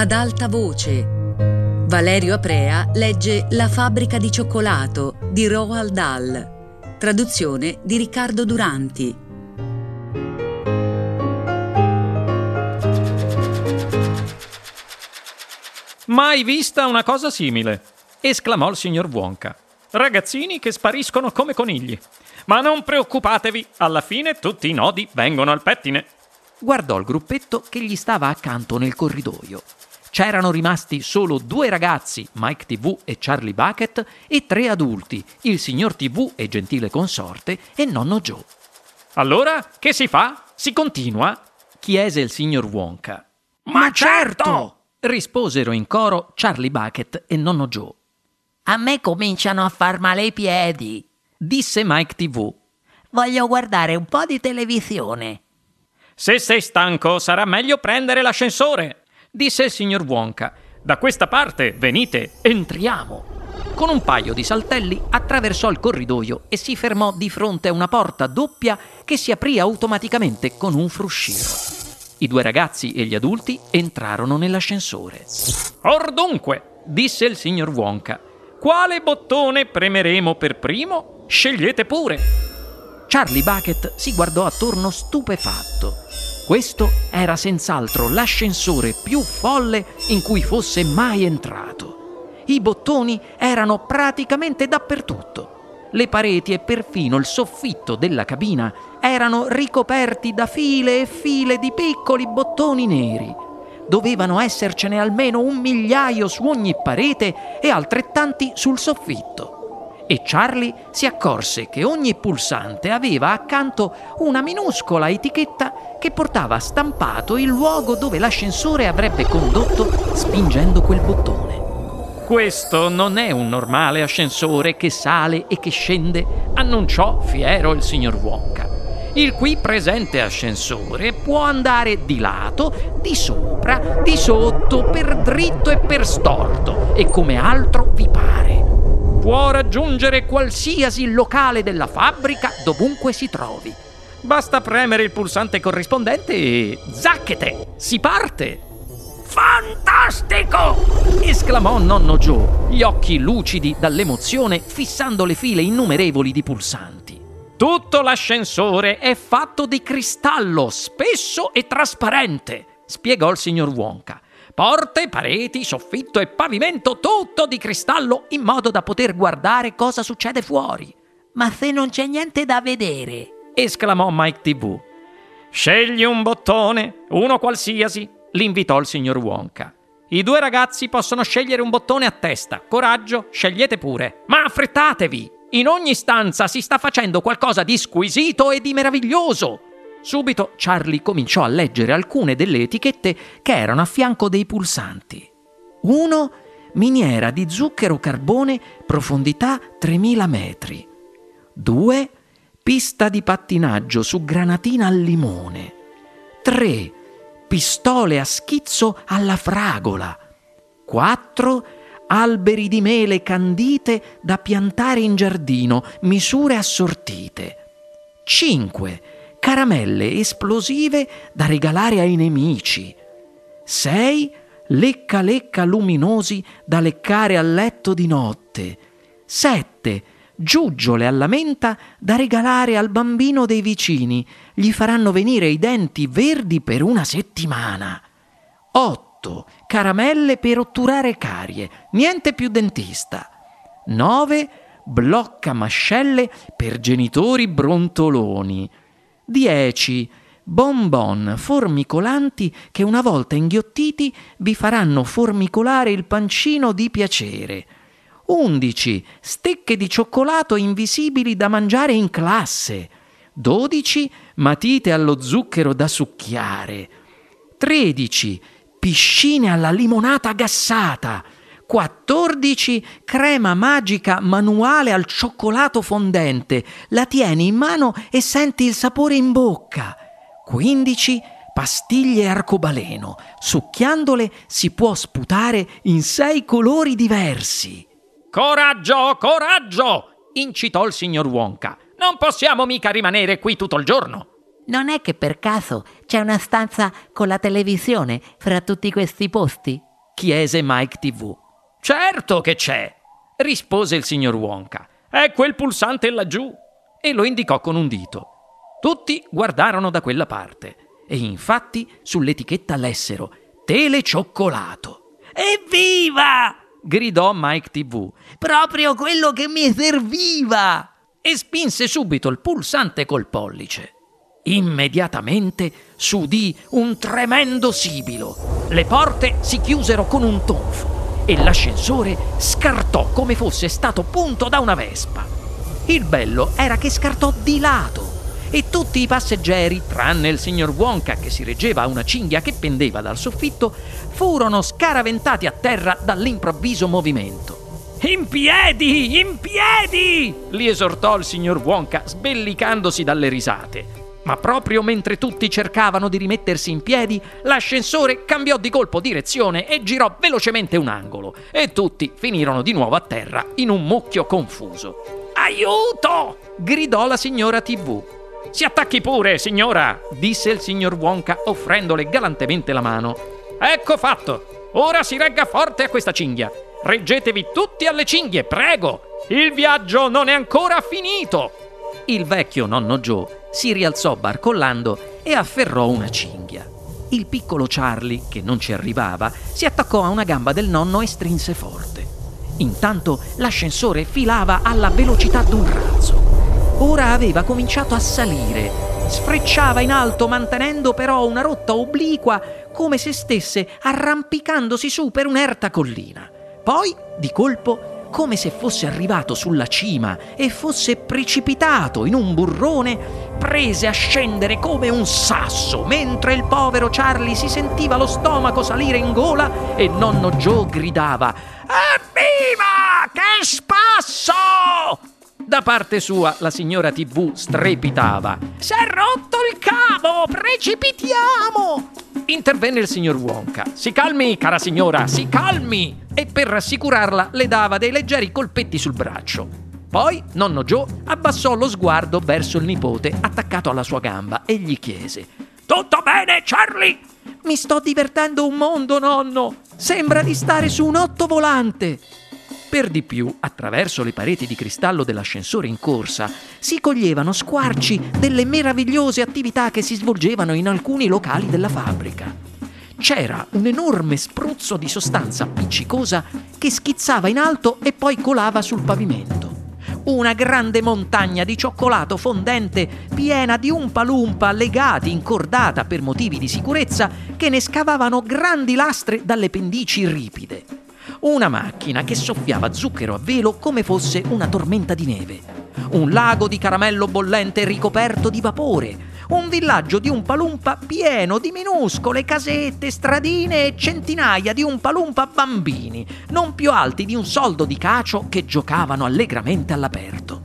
ad alta voce. Valerio Aprea legge La fabbrica di cioccolato di Roald Dahl. Traduzione di Riccardo Duranti. Mai vista una cosa simile, esclamò il signor Wonka. Ragazzini che spariscono come conigli. Ma non preoccupatevi, alla fine tutti i nodi vengono al pettine. Guardò il gruppetto che gli stava accanto nel corridoio. C'erano rimasti solo due ragazzi, Mike TV e Charlie Bucket, e tre adulti, il signor TV e gentile consorte e nonno Joe. Allora, che si fa? Si continua? chiese il signor Wonka. Ma certo! risposero in coro Charlie Bucket e nonno Joe. A me cominciano a far male i piedi, disse Mike TV. Voglio guardare un po' di televisione. Se sei stanco, sarà meglio prendere l'ascensore, disse il signor Wonka. Da questa parte, venite, entriamo. Con un paio di saltelli attraversò il corridoio e si fermò di fronte a una porta doppia che si aprì automaticamente con un fruscio. I due ragazzi e gli adulti entrarono nell'ascensore. Or dunque, disse il signor Wonka, quale bottone premeremo per primo? Scegliete pure. Charlie Bucket si guardò attorno stupefatto. Questo era senz'altro l'ascensore più folle in cui fosse mai entrato. I bottoni erano praticamente dappertutto. Le pareti e perfino il soffitto della cabina erano ricoperti da file e file di piccoli bottoni neri. Dovevano essercene almeno un migliaio su ogni parete e altrettanti sul soffitto. E Charlie si accorse che ogni pulsante aveva accanto una minuscola etichetta che portava stampato il luogo dove l'ascensore avrebbe condotto spingendo quel bottone. Questo non è un normale ascensore che sale e che scende, annunciò fiero il signor Wonka. Il qui presente ascensore può andare di lato, di sopra, di sotto, per dritto e per storto, e come altro vi pare. Può raggiungere qualsiasi locale della fabbrica dovunque si trovi. Basta premere il pulsante corrispondente e... Zacchete! Si parte! Fantastico! esclamò nonno Joe, gli occhi lucidi dall'emozione fissando le file innumerevoli di pulsanti. Tutto l'ascensore è fatto di cristallo, spesso e trasparente, spiegò il signor Wonka. Porte, pareti, soffitto e pavimento, tutto di cristallo in modo da poter guardare cosa succede fuori. Ma se non c'è niente da vedere, esclamò Mike TV. Scegli un bottone, uno qualsiasi, l'invitò il signor Wonka. I due ragazzi possono scegliere un bottone a testa. Coraggio, scegliete pure. Ma affrettatevi! In ogni stanza si sta facendo qualcosa di squisito e di meraviglioso. Subito Charlie cominciò a leggere alcune delle etichette che erano a fianco dei pulsanti. 1. Miniera di zucchero carbone, profondità 3000 metri. 2. Pista di pattinaggio su granatina al limone. 3 pistole a schizzo alla fragola. 4. Alberi di mele candite da piantare in giardino, misure assortite. 5. Caramelle esplosive da regalare ai nemici. 6. Lecca lecca luminosi da leccare a letto di notte. 7 giuggiole alla menta da regalare al bambino dei vicini. Gli faranno venire i denti verdi per una settimana. 8. Caramelle per otturare carie. Niente più dentista. 9. Blocca mascelle per genitori brontoloni. 10. Bonbon formicolanti che una volta inghiottiti vi faranno formicolare il pancino di piacere. 11 stecche di cioccolato invisibili da mangiare in classe, 12 matite allo zucchero da succhiare, 13 piscine alla limonata gassata, 14 crema magica manuale al cioccolato fondente, la tieni in mano e senti il sapore in bocca, 15 pastiglie arcobaleno, succhiandole si può sputare in sei colori diversi. Coraggio, coraggio! incitò il signor Wonka. Non possiamo mica rimanere qui tutto il giorno. Non è che per caso c'è una stanza con la televisione fra tutti questi posti? chiese Mike TV. Certo che c'è, rispose il signor Wonka. È quel pulsante laggiù. E lo indicò con un dito. Tutti guardarono da quella parte e infatti sull'etichetta lessero telecioccolato. Evviva! gridò Mike TV. Proprio quello che mi serviva! E spinse subito il pulsante col pollice. Immediatamente s'udì un tremendo sibilo. Le porte si chiusero con un tonfo e l'ascensore scartò come fosse stato punto da una vespa. Il bello era che scartò di lato e tutti i passeggeri, tranne il signor Wonka che si reggeva a una cinghia che pendeva dal soffitto, furono scaraventati a terra dall'improvviso movimento. In piedi, in piedi! li esortò il signor Wonka, sbellicandosi dalle risate. Ma proprio mentre tutti cercavano di rimettersi in piedi, l'ascensore cambiò di colpo direzione e girò velocemente un angolo e tutti finirono di nuovo a terra in un mucchio confuso. Aiuto! gridò la signora TV. Si attacchi pure, signora, disse il signor Wonka offrendole galantemente la mano. Ecco fatto. Ora si regga forte a questa cinghia. Reggetevi tutti alle cinghie, prego. Il viaggio non è ancora finito. Il vecchio nonno Joe si rialzò barcollando e afferrò una cinghia. Il piccolo Charlie, che non ci arrivava, si attaccò a una gamba del nonno e strinse forte. Intanto l'ascensore filava alla velocità d'un razzo. Ora aveva cominciato a salire. Sfrecciava in alto mantenendo però una rotta obliqua come se stesse arrampicandosi su per un'erta collina. Poi, di colpo, come se fosse arrivato sulla cima e fosse precipitato in un burrone, prese a scendere come un sasso, mentre il povero Charlie si sentiva lo stomaco salire in gola e nonno Joe gridava Evviva! Che spasso! Da parte sua la signora TV strepitava. S'è rotto il cavo! Precipitiamo! Intervenne il signor Wonka. Si calmi, cara signora, si calmi! E per rassicurarla le dava dei leggeri colpetti sul braccio. Poi nonno Joe abbassò lo sguardo verso il nipote attaccato alla sua gamba e gli chiese: Tutto bene, Charlie? Mi sto divertendo un mondo, nonno! Sembra di stare su un otto volante! Per di più, attraverso le pareti di cristallo dell'ascensore in corsa, si coglievano squarci delle meravigliose attività che si svolgevano in alcuni locali della fabbrica. C'era un enorme spruzzo di sostanza appiccicosa che schizzava in alto e poi colava sul pavimento una grande montagna di cioccolato fondente piena di umpa-lumpa legati in cordata per motivi di sicurezza che ne scavavano grandi lastre dalle pendici ripide una macchina che soffiava zucchero a velo come fosse una tormenta di neve, un lago di caramello bollente ricoperto di vapore, un villaggio di un palumpa pieno di minuscole casette, stradine e centinaia di un palumpa bambini, non più alti di un soldo di cacio che giocavano allegramente all'aperto.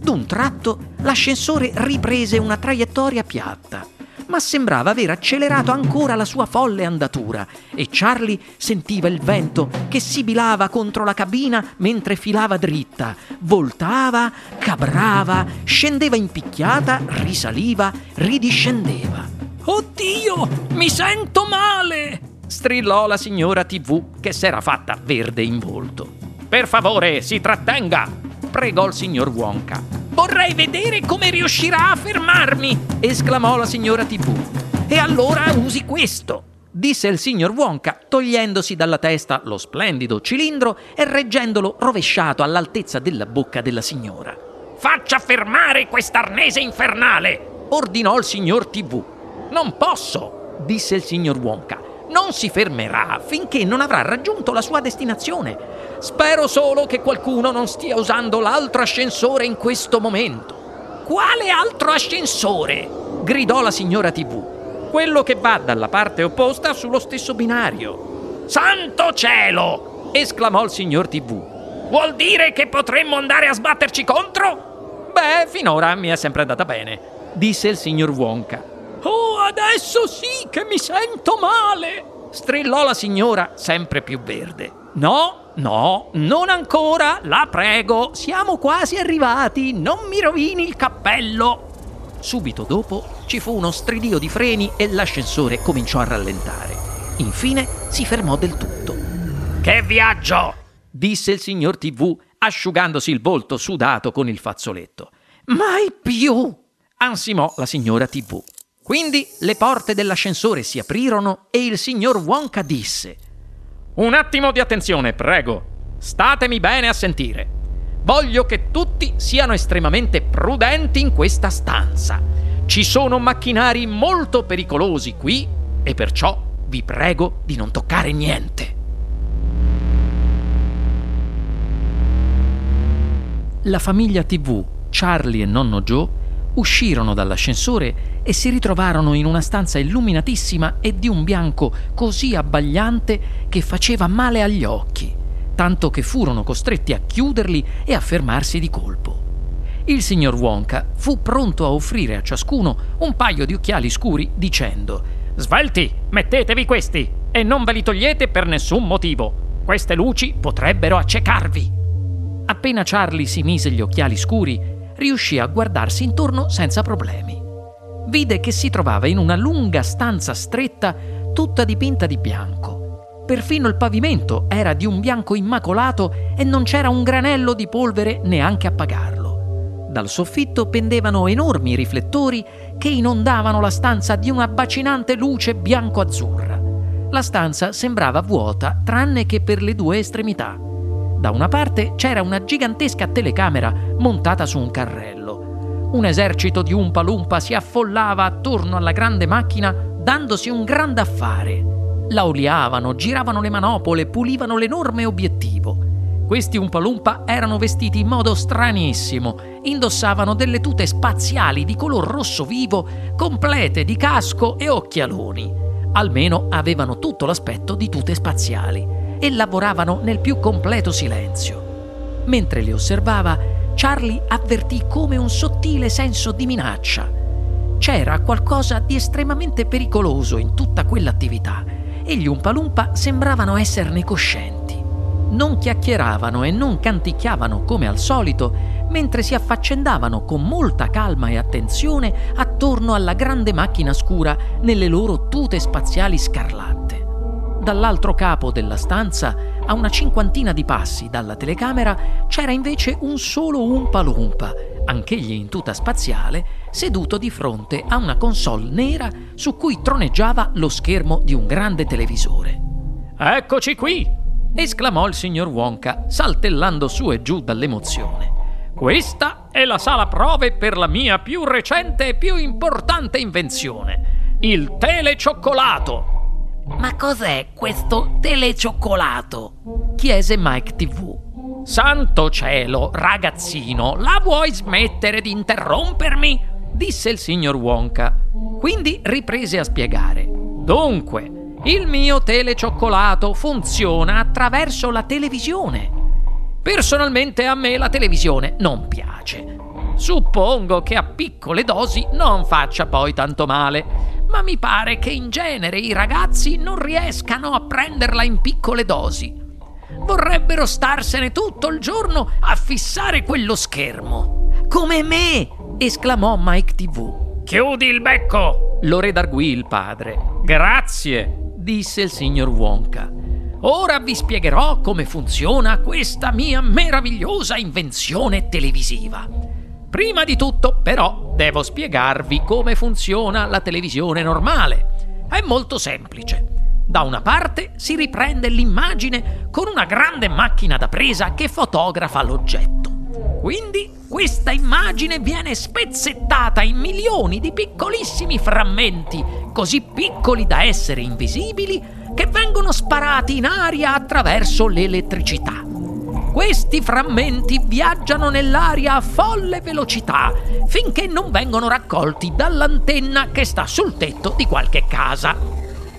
D'un tratto l'ascensore riprese una traiettoria piatta ma sembrava aver accelerato ancora la sua folle andatura e Charlie sentiva il vento che sibilava contro la cabina mentre filava dritta, voltava, cabrava, scendeva in picchiata, risaliva, ridiscendeva. Oddio, mi sento male! strillò la signora TV che s'era fatta verde in volto. Per favore, si trattenga! pregò il signor Wonka. Vorrei vedere come riuscirà a fermarmi! esclamò la signora TV. E allora usi questo! disse il signor Wonka, togliendosi dalla testa lo splendido cilindro e reggendolo rovesciato all'altezza della bocca della signora. Faccia fermare quest'arnese infernale! ordinò il signor TV. Non posso! disse il signor Wonka. Non si fermerà finché non avrà raggiunto la sua destinazione. Spero solo che qualcuno non stia usando l'altro ascensore in questo momento. Quale altro ascensore? gridò la signora TV. Quello che va dalla parte opposta sullo stesso binario. Santo cielo! esclamò il signor TV. Vuol dire che potremmo andare a sbatterci contro? Beh, finora mi è sempre andata bene, disse il signor Wonka. Oh, adesso sì che mi sento male! strillò la signora, sempre più verde. No, no, non ancora, la prego, siamo quasi arrivati, non mi rovini il cappello. Subito dopo ci fu uno stridio di freni e l'ascensore cominciò a rallentare. Infine si fermò del tutto Che viaggio! disse il signor TV asciugandosi il volto sudato con il fazzoletto. Mai più! ansimò la signora TV. Quindi le porte dell'ascensore si aprirono e il signor Wonka disse: Un attimo di attenzione, prego. Statemi bene a sentire. Voglio che tutti siano estremamente prudenti in questa stanza. Ci sono macchinari molto pericolosi qui e perciò vi prego di non toccare niente. La famiglia TV, Charlie e nonno Joe, uscirono dall'ascensore e si ritrovarono in una stanza illuminatissima e di un bianco così abbagliante che faceva male agli occhi, tanto che furono costretti a chiuderli e a fermarsi di colpo. Il signor Wonka fu pronto a offrire a ciascuno un paio di occhiali scuri dicendo Svelti, mettetevi questi e non ve li togliete per nessun motivo. Queste luci potrebbero accecarvi. Appena Charlie si mise gli occhiali scuri, riuscì a guardarsi intorno senza problemi. Vide che si trovava in una lunga stanza stretta, tutta dipinta di bianco. Perfino il pavimento era di un bianco immacolato e non c'era un granello di polvere neanche a pagarlo. Dal soffitto pendevano enormi riflettori che inondavano la stanza di una bacinante luce bianco-azzurra. La stanza sembrava vuota tranne che per le due estremità. Da una parte c'era una gigantesca telecamera montata su un carrello. Un esercito di Umpa Lumpa si affollava attorno alla grande macchina dandosi un grande affare. La oliavano, giravano le manopole, pulivano l'enorme obiettivo. Questi Umpalumpa erano vestiti in modo stranissimo, indossavano delle tute spaziali di color rosso vivo, complete di casco e occhialoni. Almeno avevano tutto l'aspetto di tute spaziali e lavoravano nel più completo silenzio. Mentre li osservava, Charlie avvertì come un sottile senso di minaccia. C'era qualcosa di estremamente pericoloso in tutta quell'attività e gli Umpalumpa sembravano esserne coscienti. Non chiacchieravano e non canticchiavano come al solito, mentre si affaccendavano con molta calma e attenzione attorno alla grande macchina scura nelle loro tute spaziali scarlatte. Dall'altro capo della stanza, a una cinquantina di passi dalla telecamera, c'era invece un solo Umpa Lumpa, anch'egli in tuta spaziale, seduto di fronte a una console nera su cui troneggiava lo schermo di un grande televisore. Eccoci qui! esclamò il signor Wonka, saltellando su e giù dall'emozione. Questa è la sala prove per la mia più recente e più importante invenzione, il telecioccolato. Ma cos'è questo telecioccolato? chiese Mike TV. Santo cielo, ragazzino, la vuoi smettere di interrompermi? disse il signor Wonka. Quindi riprese a spiegare. Dunque, il mio telecioccolato funziona attraverso la televisione. Personalmente a me la televisione non piace. Suppongo che a piccole dosi non faccia poi tanto male ma mi pare che in genere i ragazzi non riescano a prenderla in piccole dosi. Vorrebbero starsene tutto il giorno a fissare quello schermo. Come me! esclamò Mike TV. Chiudi il becco! lo redarguì il padre. Grazie, disse il signor Wonka. Ora vi spiegherò come funziona questa mia meravigliosa invenzione televisiva. Prima di tutto, però, devo spiegarvi come funziona la televisione normale. È molto semplice. Da una parte si riprende l'immagine con una grande macchina da presa che fotografa l'oggetto. Quindi questa immagine viene spezzettata in milioni di piccolissimi frammenti, così piccoli da essere invisibili, che vengono sparati in aria attraverso l'elettricità. Questi frammenti viaggiano nell'aria a folle velocità finché non vengono raccolti dall'antenna che sta sul tetto di qualche casa.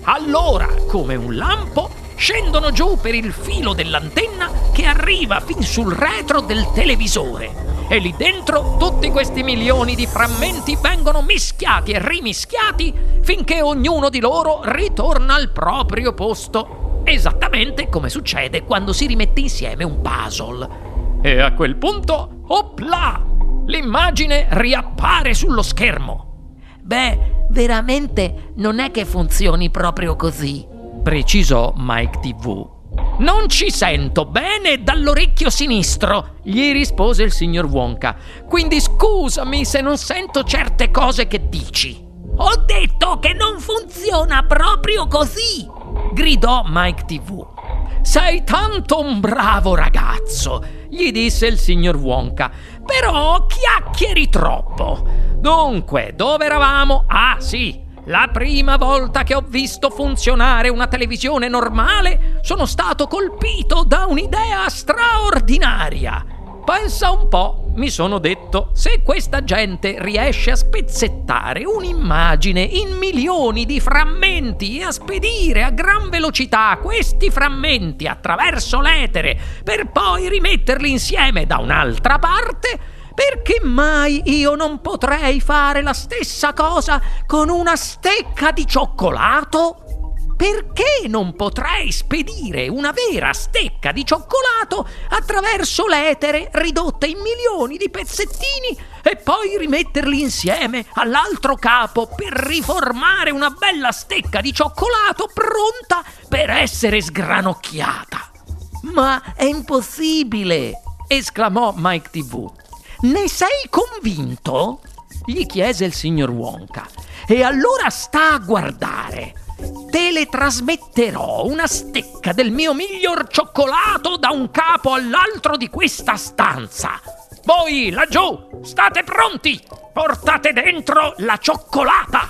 Allora, come un lampo, scendono giù per il filo dell'antenna che arriva fin sul retro del televisore. E lì dentro tutti questi milioni di frammenti vengono mischiati e rimischiati finché ognuno di loro ritorna al proprio posto esattamente come succede quando si rimette insieme un puzzle. E a quel punto, opla! L'immagine riappare sullo schermo. Beh, veramente non è che funzioni proprio così, precisò Mike TV. Non ci sento bene dall'orecchio sinistro, gli rispose il signor Wonka. Quindi scusami se non sento certe cose che dici. Ho detto che non funziona proprio così, gridò Mike TV. Sei tanto un bravo ragazzo, gli disse il signor Wonka. Però chiacchieri troppo. Dunque, dove eravamo? Ah, sì, la prima volta che ho visto funzionare una televisione normale sono stato colpito da un'idea straordinaria. Pensa un po', mi sono detto, se questa gente riesce a spezzettare un'immagine in milioni di frammenti e a spedire a gran velocità questi frammenti attraverso l'etere per poi rimetterli insieme da un'altra parte, perché mai io non potrei fare la stessa cosa con una stecca di cioccolato? Perché non potrei spedire una vera stecca di cioccolato attraverso l'etere ridotta in milioni di pezzettini e poi rimetterli insieme all'altro capo per riformare una bella stecca di cioccolato pronta per essere sgranocchiata? Ma è impossibile! esclamò Mike TV. Ne sei convinto? gli chiese il signor Wonka. E allora sta a guardare. Teletrasmetterò una stecca del mio miglior cioccolato da un capo all'altro di questa stanza. Voi laggiù, state pronti! Portate dentro la cioccolata!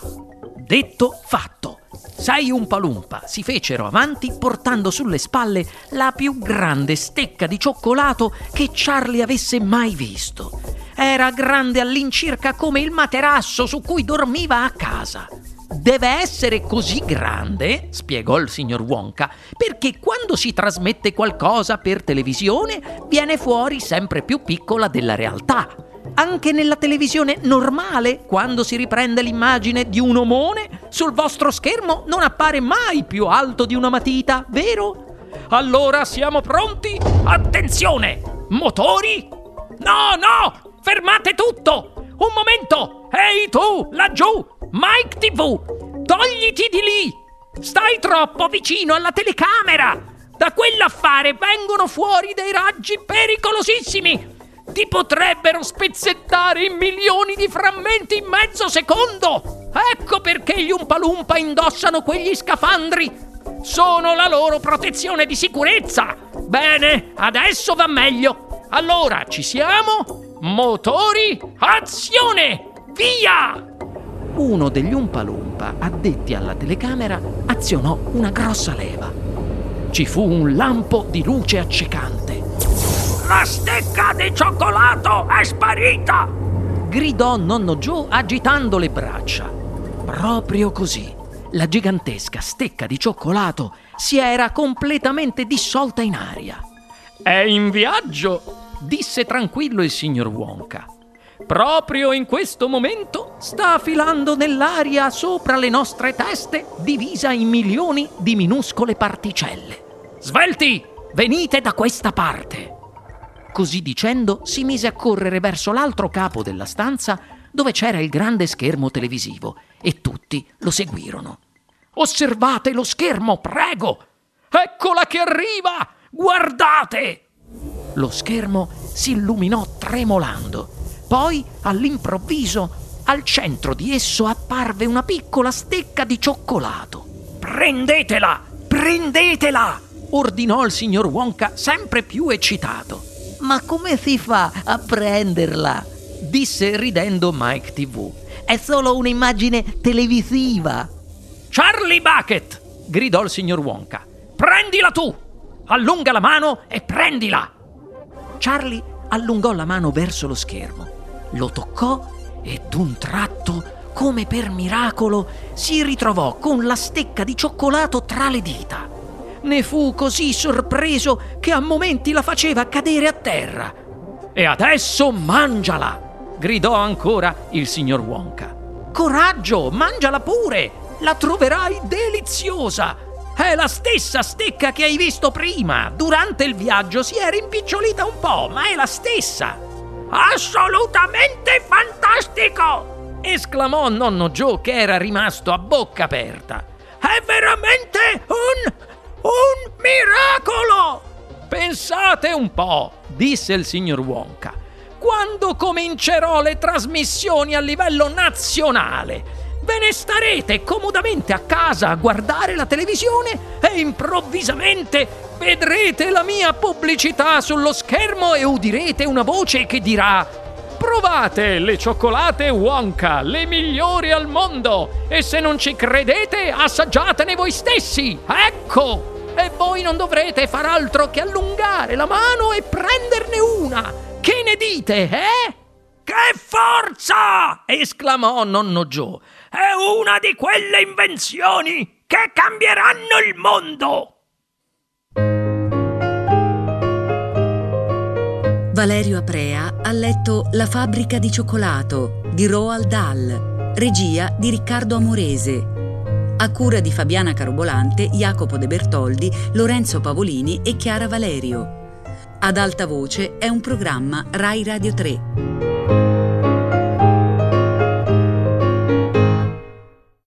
Detto fatto. Sei un palumpa si fecero avanti portando sulle spalle la più grande stecca di cioccolato che Charlie avesse mai visto. Era grande all'incirca come il materasso su cui dormiva a casa. Deve essere così grande, spiegò il signor Wonka, perché quando si trasmette qualcosa per televisione viene fuori sempre più piccola della realtà. Anche nella televisione normale, quando si riprende l'immagine di un omone, sul vostro schermo non appare mai più alto di una matita, vero? Allora siamo pronti? Attenzione! Motori? No, no! Fermate tutto! Un momento! Ehi tu, laggiù! Mike TV! Togliti di lì! Stai troppo vicino alla telecamera! Da quell'affare vengono fuori dei raggi pericolosissimi! ti potrebbero spezzettare in milioni di frammenti in mezzo secondo. Ecco perché gli Umpalumpa indossano quegli scafandri. Sono la loro protezione di sicurezza. Bene, adesso va meglio. Allora, ci siamo? Motori, azione! Via! Uno degli Umpalumpa, addetti alla telecamera, azionò una grossa leva. Ci fu un lampo di luce accecante la stecca di cioccolato è sparita! gridò nonno Joe agitando le braccia. Proprio così. La gigantesca stecca di cioccolato si era completamente dissolta in aria. È in viaggio, disse tranquillo il signor Wonka. Proprio in questo momento sta filando nell'aria sopra le nostre teste, divisa in milioni di minuscole particelle. Svelti, venite da questa parte. Così dicendo si mise a correre verso l'altro capo della stanza dove c'era il grande schermo televisivo e tutti lo seguirono. Osservate lo schermo, prego! Eccola che arriva! Guardate! Lo schermo si illuminò tremolando. Poi, all'improvviso, al centro di esso apparve una piccola stecca di cioccolato. Prendetela! Prendetela! ordinò il signor Wonka sempre più eccitato. Ma come si fa a prenderla? disse ridendo Mike TV. È solo un'immagine televisiva. Charlie Bucket! gridò il signor Wonka. Prendila tu! Allunga la mano e prendila! Charlie allungò la mano verso lo schermo, lo toccò e d'un tratto, come per miracolo, si ritrovò con la stecca di cioccolato tra le dita ne fu così sorpreso che a momenti la faceva cadere a terra. E adesso mangiala! gridò ancora il signor Wonka. Coraggio, mangiala pure! La troverai deliziosa! È la stessa stecca che hai visto prima. Durante il viaggio si è rimpicciolita un po', ma è la stessa. Assolutamente fantastico! esclamò nonno Joe che era rimasto a bocca aperta. È veramente un un miracolo! Pensate un po', disse il signor Wonka. Quando comincerò le trasmissioni a livello nazionale, ve ne starete comodamente a casa a guardare la televisione e improvvisamente vedrete la mia pubblicità sullo schermo e udirete una voce che dirà Provate le cioccolate Wonka, le migliori al mondo! E se non ci credete, assaggiatene voi stessi! Ecco! E voi non dovrete far altro che allungare la mano e prenderne una! Che ne dite, eh? Che forza! esclamò nonno Joe. È una di quelle invenzioni che cambieranno il mondo! Valerio Aprea ha letto La fabbrica di cioccolato di Roald Dahl, regia di Riccardo Amorese. A cura di Fabiana Carobolante, Jacopo De Bertoldi, Lorenzo Pavolini e Chiara Valerio. Ad alta voce è un programma Rai Radio 3.